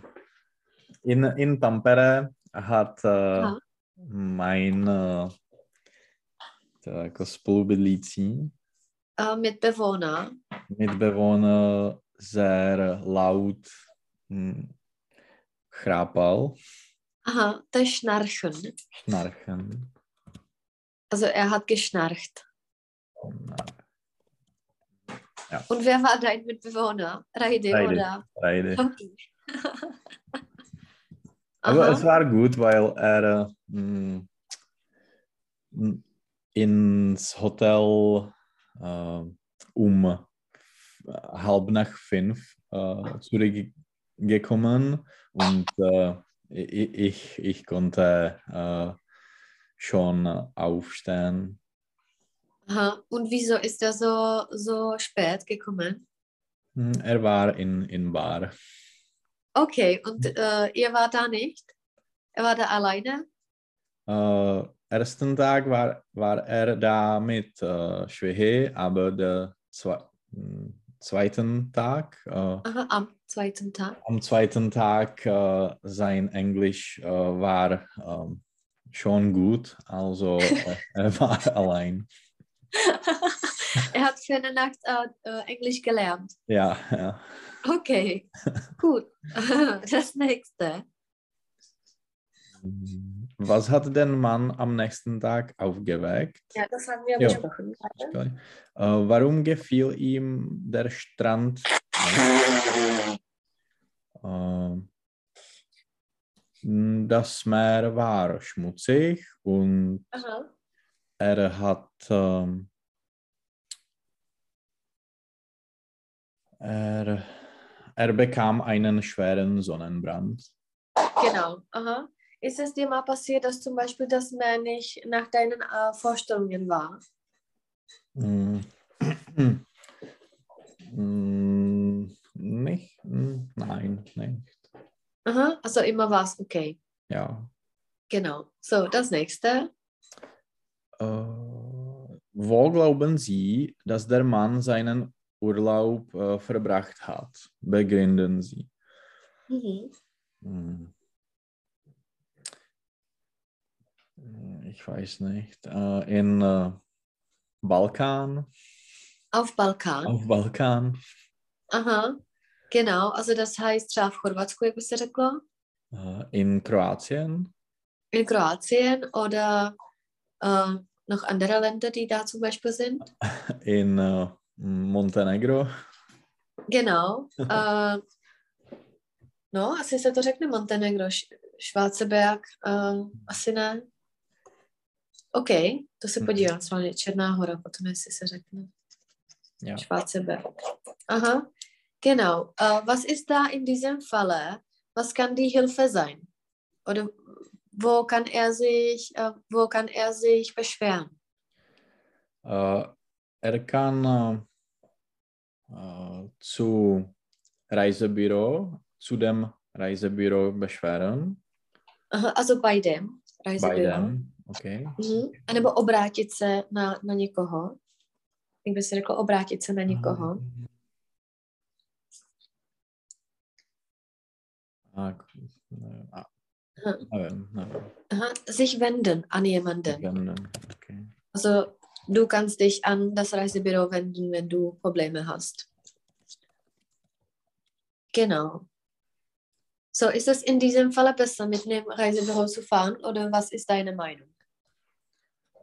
in, in Tampere hat äh, Aha. mein jako spolubydlící Äh, mit Bewohner. Mitbewohner sehr laut hm, chrápal, Aha, das Schnarchen. schnarchen. Also er hat geschnarcht. Na, Und wer war dein Mitbewohner? Raide, Raide. oder? Beide. Okay. (laughs) Aber Aha. es war gut, weil er hm, hm, ins Hotel äh, um halb nach fünf äh, zurückgekommen und äh, ich, ich, ich konnte äh, schon aufstehen. Aha. Und wieso ist er so, so spät gekommen? Hm, Er war in, in Bar. Okay, und äh, ihr war da nicht? Er war da alleine? Äh, ersten Tag war, war er da mit äh, Schwehe, aber der zwe hm, zweiten Tag, äh, Aha, am zweiten Tag. am zweiten Tag äh, sein Englisch äh, war ähm, schon gut, also äh, er war (laughs) allein. (laughs) er hat für eine Nacht äh, äh, Englisch gelernt. Ja, ja. Okay, gut. (laughs) Das nächste. Was hat den Mann am nächsten Tag aufgeweckt? Ja, das haben wir Ja. besprochen. Äh, warum gefiel ihm der Strand? Äh, das Meer war schmutzig und Aha. er hat ähm, er, er bekam einen schweren Sonnenbrand. Genau. Aha. Ist es dir mal passiert, dass zum Beispiel das Meer nicht nach deinen äh, Vorstellungen war? Mm. (clears throat) Mm, Nicht? Hm, Nein, nicht. Aha, also immer war es okay. Ja. Genau. So, das nächste. Äh, wo glauben Sie, dass der Mann seinen Urlaub äh, verbracht hat? Begründen Sie. Mhm. Hm. Ich weiß nicht. Äh, in äh, Balkan? Auf Balkan. Auf Balkan? Aha, genau. Also das heißt třeba v Chorvatsku, jak by se řeklo, Äh, in Kroatien? in Kroatien oder äh, noch andere Länder, die da zum Beispiel sind. (laughs) In äh, Montenegro? Genau. äh, no, asi se to řekne Montenegro, Š- Schwarzenberg, äh, asi ne. OK, to se Mhm. podívám, schválně Černá hora, potom jestli se řekne. Ja. Schwarzenberg. Aha, genau. Äh, was ist da in diesem Falle? Was kann die Hilfe sein? Oder wo kann er sich, äh, wo kann er sich beschweren? Äh, er kann zu Reisebüro, zu dem Reisebüro beschweren. Aha, also bei dem Bei Reisebüro. dem, okay. Mhm. A nebo obrátit se na, na někoho. Jak by se řeklo, obrátit se na někoho. Sich wenden an jemanden. Wenden, Okay. Also du kannst dich an das Reisebüro wenden, wenn du Probleme hast. Genau. So, ist es in diesem Falle besser, mit einem Reisebüro zu fahren oder was ist deine Meinung?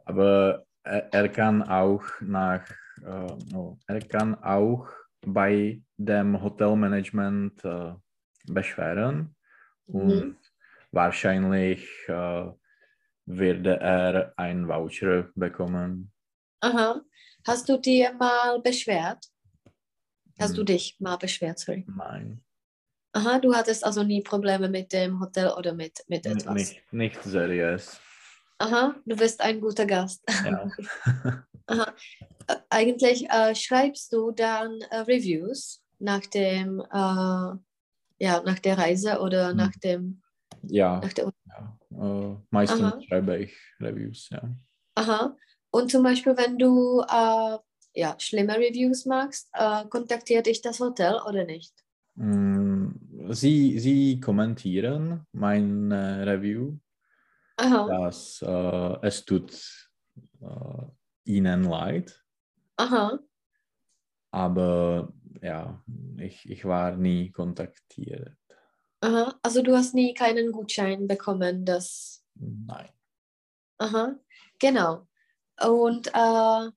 Aber er, er kann auch nach, äh, no, er kann auch bei dem Hotelmanagement äh, beschweren und Mhm. wahrscheinlich äh, würde er ein Voucher bekommen. Aha. Hast du dir mal beschwert? Hast du Hm, dich mal beschwert, sorry. Nein, Aha, du hattest also nie Probleme mit dem Hotel oder mit, mit etwas. nicht, nicht seriös. Aha, du bist ein guter Gast. Ja. (laughs) Aha. Eigentlich äh, schreibst du dann äh, Reviews nach dem, äh, ja, nach der Reise oder Hm. nach dem, ja, nach der ja. Äh, meistens Aha. schreibe ich Reviews, ja. Aha. Und zum Beispiel, wenn du äh, ja, schlimme Reviews magst, äh, kontaktiert dich das Hotel oder nicht? Mm, Sie, Sie kommentieren mein äh, Review, Aha, dass äh, es tut äh, Ihnen leid, aha. aber ja, ich, ich war nie kontaktiert. Aha. Also du hast nie keinen Gutschein bekommen, das Nein. Aha, genau. Und äh,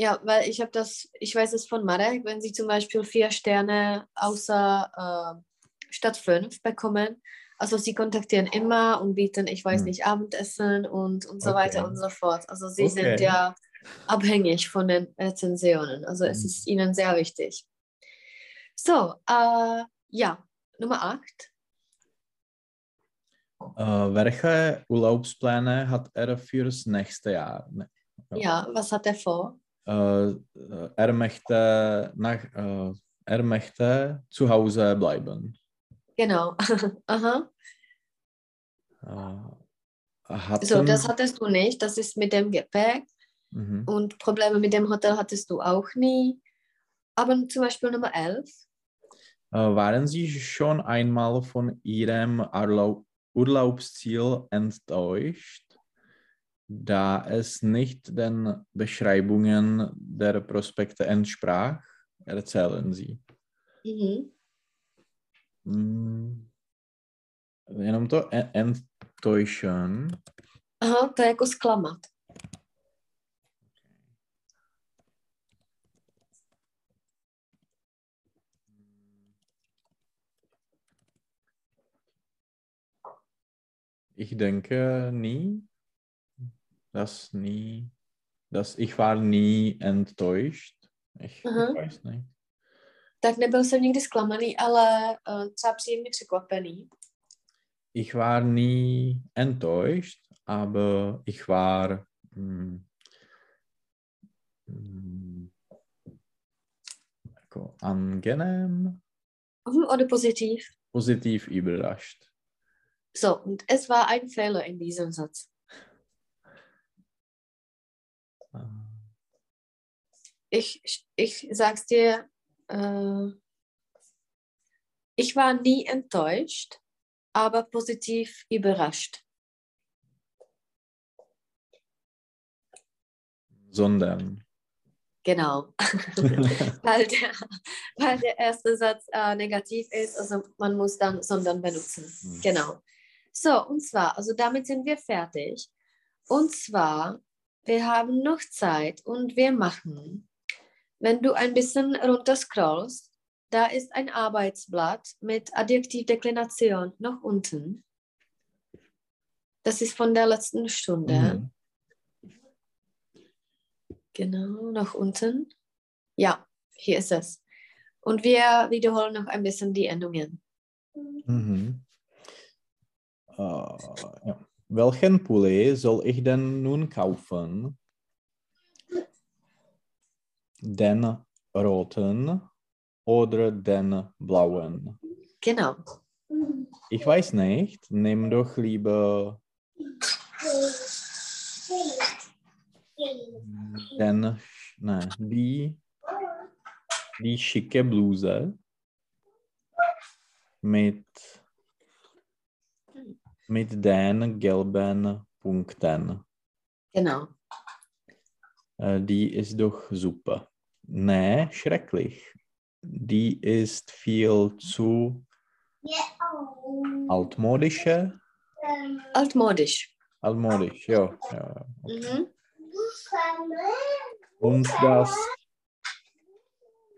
ja, weil ich habe das, ich weiß es von Marek, wenn sie zum Beispiel vier Sterne außer äh, statt fünf bekommen, also sie kontaktieren immer und bieten, ich weiß Hm. nicht, Abendessen und, und so weiter Okay. und so fort. Also sie sind Okay. ja abhängig von den Rezensionen. Also es Hm. ist ihnen sehr wichtig. So, äh, ja, Nummer acht. Äh, welche Urlaubspläne hat er fürs nächste Jahr? Ne- Ja, was hat er vor? Äh, er, möchte nach, äh, er möchte zu Hause bleiben. Genau. (laughs) Aha. So, das hattest du nicht. Das ist mit dem Gepäck. Mhm. Und Probleme mit dem Hotel hattest du auch nie. Aber zum Beispiel Nummer 11. Äh, waren Sie schon einmal von Ihrem Urlaub Urlaubsziel enttäuscht, da es nicht den Beschreibungen der Prospekte entsprach? Erzählen Sie. Mhm. Mm, Jenom to e- enttäuschen. Aha, to je jako zklamat. Ich denke nie, dass nie, dass ich war nie enttäuscht. Ich, Aha. ich weiß nicht. Tak nebyl jsem nikdy zklamaný, ale uh, třeba příjemně překvapený. Ich war nie enttäuscht, aber ich war mm, mm, jako angenehm. Mhm, Oder positiv. Positiv überrascht. So, und es war ein Fehler in diesem Satz. Ich, ich sag's dir, äh, ich war nie enttäuscht, aber positiv überrascht. Sondern. Genau. (laughs) weil, der, weil der erste Satz äh, negativ ist, also man muss dann sondern benutzen. Mhm. Genau. So, und zwar, also damit sind wir fertig. Und zwar, wir haben noch Zeit und wir machen, wenn du ein bisschen runter scrollst, da ist ein Arbeitsblatt mit Adjektivdeklination noch unten. Das ist von der letzten Stunde. Mhm. Genau, nach unten. Ja, hier ist es. Und wir wiederholen noch ein bisschen die Endungen. Mhm. Äh, ja. Welchen Pulli soll ich denn nun kaufen? Den roten oder den blauen? Genau. Ich weiß nicht. Nimm doch lieber den, ne, die, die schicke Bluse mit, mit den gelben Punkten. Genau. Äh, Die ist doch super. Nee, schrecklich. Die ist viel zu altmodische. Altmodisch. Altmodisch, ja. ja. Mhm. Und das,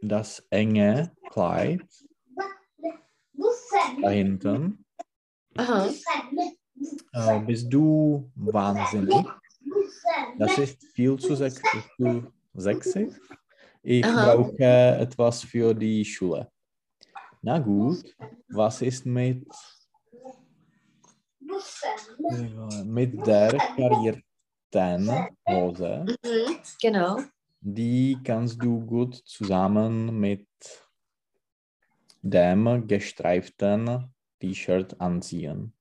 das enge Kleid da hinten. Aha. Äh, bist du wahnsinnig? Das ist viel zu, sex zu sexy. Ich Aha. brauche etwas für die Schule. Na gut, was ist mit, mit der karierten Hose? Mhm. Genau. Die kannst du gut zusammen mit dem gestreiften T-Shirt anziehen.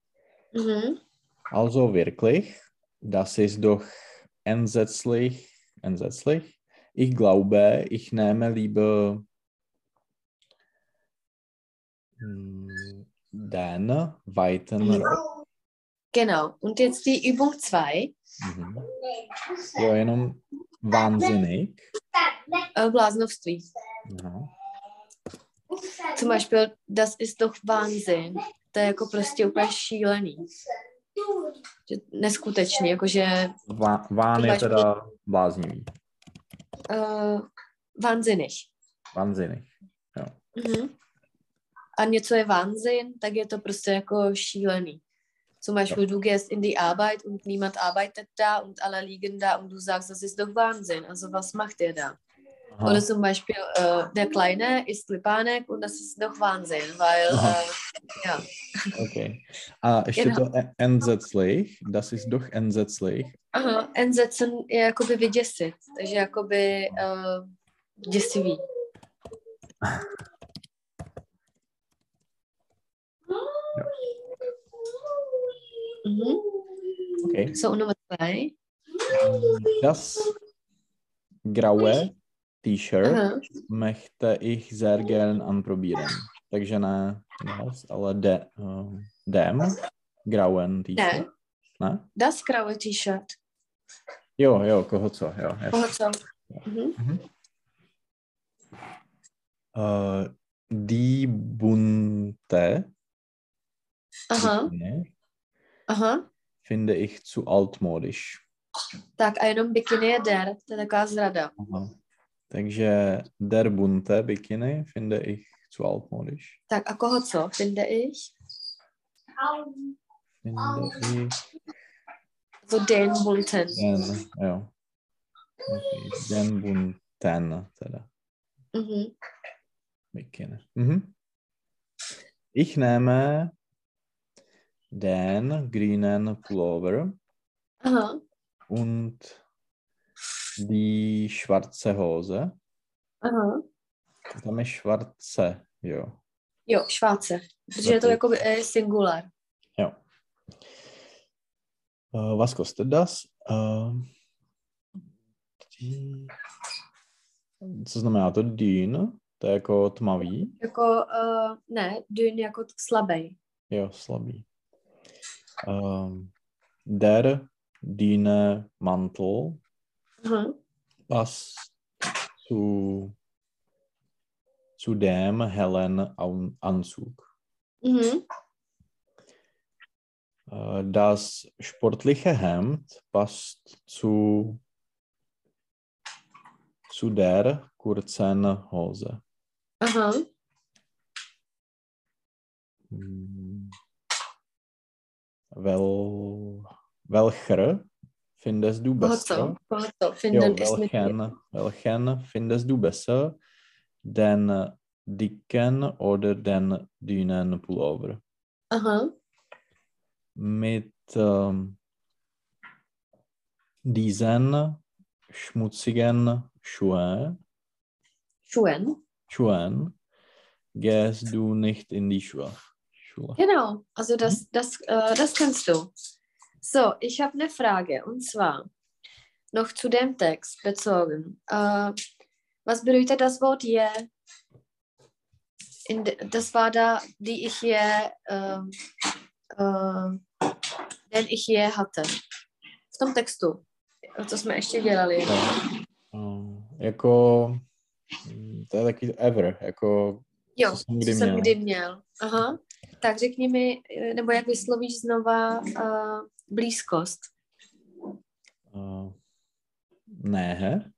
Mhm. Also wirklich, das ist doch entsetzlich, entsetzlich. Ich glaube, ich nehme lieber mm, den weiten. Genau. Und jetzt die Übung 2. Mhm. Jo, jenom wahnsinnig. Äh, Bláznoství. No. Zum Beispiel, das ist doch Wahnsinn. To je jako prostě úplně šílený. Že neskutečný, jakože Vá, ván je teda bláznivý. uh, wahnsinnig. Wahnsinnig. Mhm. A něco je Wahnsinn, tak je to prostě jako šílený. Zum Beispiel, du gehst in die Arbeit und niemand arbeitet da und alle liegen da und du sagst, das ist doch Wahnsinn. Also was macht der da? Aha. Oder zum Beispiel, äh, der Kleine isst Lipanek und das ist doch Wahnsinn, weil, äh, ja. Okay. A ještě Genau. entsetzlich, das ist doch entsetzlich. Aha, ensetzen je jakoby vyděsit, takže jakoby uh, děsivý. Mhm. Okay. So, Nummer zwei. Das graue T-Shirt Aha. möchte ich sehr gern anprobieren. Takže ne das, ale de, uh, dem grauen T-shirt. Ne? Das graue T-Shirt. Jo, jo, koho co, jo. Koho co? Mhm. Mhm. Uh, die bunte Aha, Bikini aha. finde ich zu altmodisch. Tak a jenom bikini je der, to je taková zrada. Aha. Takže der bunte Bikini finde ich zu altmodisch. Tak a koho co, finde ich? Finde ich So den bunten. den, jo. Okay. Den bunten teda Mhm. Bikini. Mhm. Ich nehme den grünen Pullover Aha, und die schwarze Hose. aha. Tam je schwarze, jo. Jo, Šváce. Protože je to jako eh, singular. Jo. Uh, was kostet das? Uh, co znamená to dýn? To je jako tmavý? Jako, uh, ne, dýn jako slabý. Jo, slabý. Um, der dýne mantel Uh-huh. was zu, zu dem hellen An- Anzug. Mhm. Äh, Das sportliche Hemd passt zu, zu der kurzen Hose. Aha. Hm. Wel, welcher findest du besser? Ist mit mir. welchen, welchen findest du besser? Den dicken oder den dünnen Pullover? Aha. Mit ähm, diesen schmutzigen Schuhen, Schuhen. Schuhen gehst du nicht in die. Schule. Genau. Also das, das, äh, das kannst du. So, ich habe eine Frage und zwar noch zu dem Text bezogen. Äh, was bedeutet das Wort je? De, das war da, die ich je, äh, äh, den ich je hatte. V tom textu. To jsme ještě dělali. Uh, jako, mm, to je taky ever, jako Jo, co co jsem kdy jsem měl. kdy měl. Aha. Tak řekni mi, eh, nebo jak vyslovíš znova uh, blízkost. Uh, ne?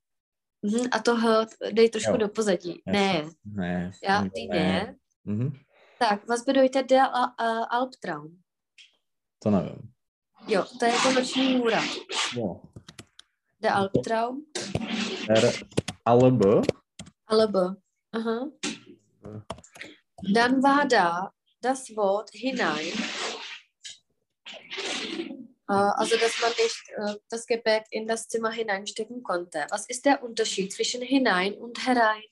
Mhm. A to H dej trošku Jo. do pozadí. Ne. Ne. Ja, ty ne. Mhm. Tak, was bedeutet der uh, Albtraum? To nevím. Jo, to je jako noční můra. Jo. Der Albtraum. R, alebo, Alebo. Aha. Dann war da das Wort hinein. Äh, also, dass man nicht äh, das Gepäck in das Zimmer hineinstecken konnte. Was ist der Unterschied zwischen hinein und herein?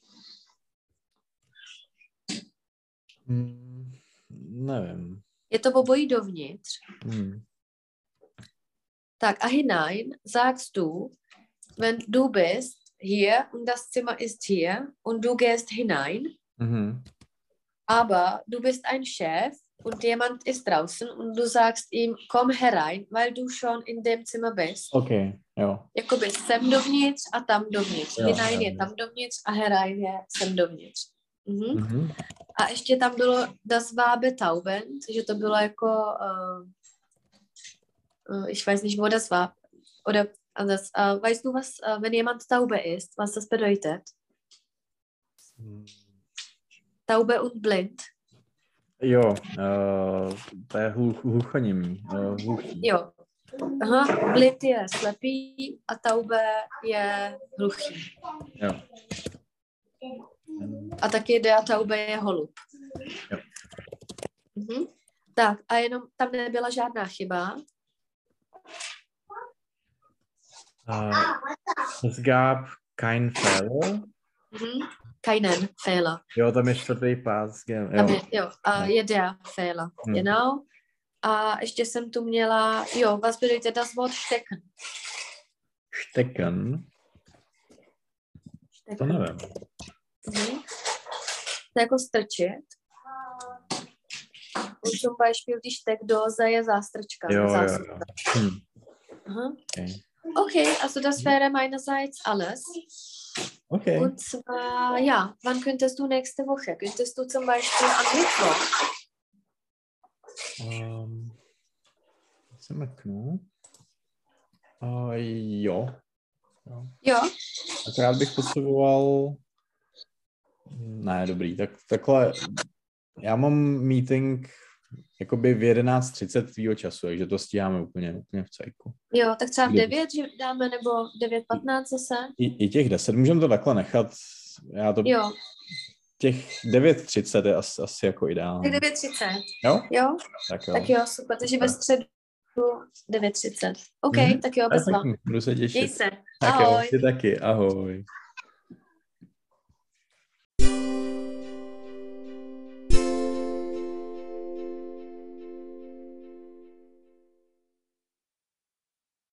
hm, nevím. Je to obojí dovnitř. Hm. Tak, a hinein sagst du, wenn du bist hier und das Zimmer ist hier und du gehst hinein, Mhm. Aber du bist ein Chef und jemand ist draußen und du sagst ihm, komm herein, weil du schon in dem Zimmer bist. OK, jo. Jakoby sem dovnitř a tam dovnitř. Jo, Hinein je tam dovnitř a herein je sem dovnitř. Mhm. Mhm. A ještě tam bylo das war betaubend, že to bylo jako, uh, ich weiß nicht, wo das war. Oder anders, uh, weißt du, was, uh, wenn jemand taube ist, was das bedeutet? Hm. Taube und blind. Jo, uh, to je hluch, hluchoněmý. Uh, hluchý. Jo. Aha, blind je slepý a taube je hluchý. Jo. A taky der taube je holub. Jo. Mhm. Tak a jenom tam nebyla žádná chyba. Uh, es gab kein Fehler. Mhm. Keinen Fehler. Jo, tam je čtvrtý pás. Jo. Je, jo, a je der Fehler. Hm. Genau. A ještě jsem tu měla, jo, was bedeutet das Wort stecken? Stecken. To stecken. nevím. Mhm. To jako strčit. Und zum Beispiel die Steckdose je zástrčka. Jo, jo, zástrčka. jo. Hm. Aha. Okay. Okay, also das wäre meinerseits alles. Okay. Und zwar, ja, wann könntest du nächste Woche? Könntest du zum Beispiel am Mittwoch? Um, se mrknu. Uh, jo. jo. Jo, Akorát bych potřeboval... Ne, dobrý, tak takhle... Já mám meeting jakoby v 11.30 tvýho času, takže to stíháme úplně, úplně v cajku. jo, tak třeba v Kdy? 9, že dáme, nebo 9.15 zase? I, I těch 10, můžeme to takhle nechat. Já to, Jo, těch 9.30 je asi, asi jako ideální. tak 9.30. Jo? Jo, Tak jo. tak jo, super, takže ve středu 9.30. OK, Mhm. tak jo, bezva. Budu se těšit. Měj se. Tak jo, Ahoj. ty taky, ahoj.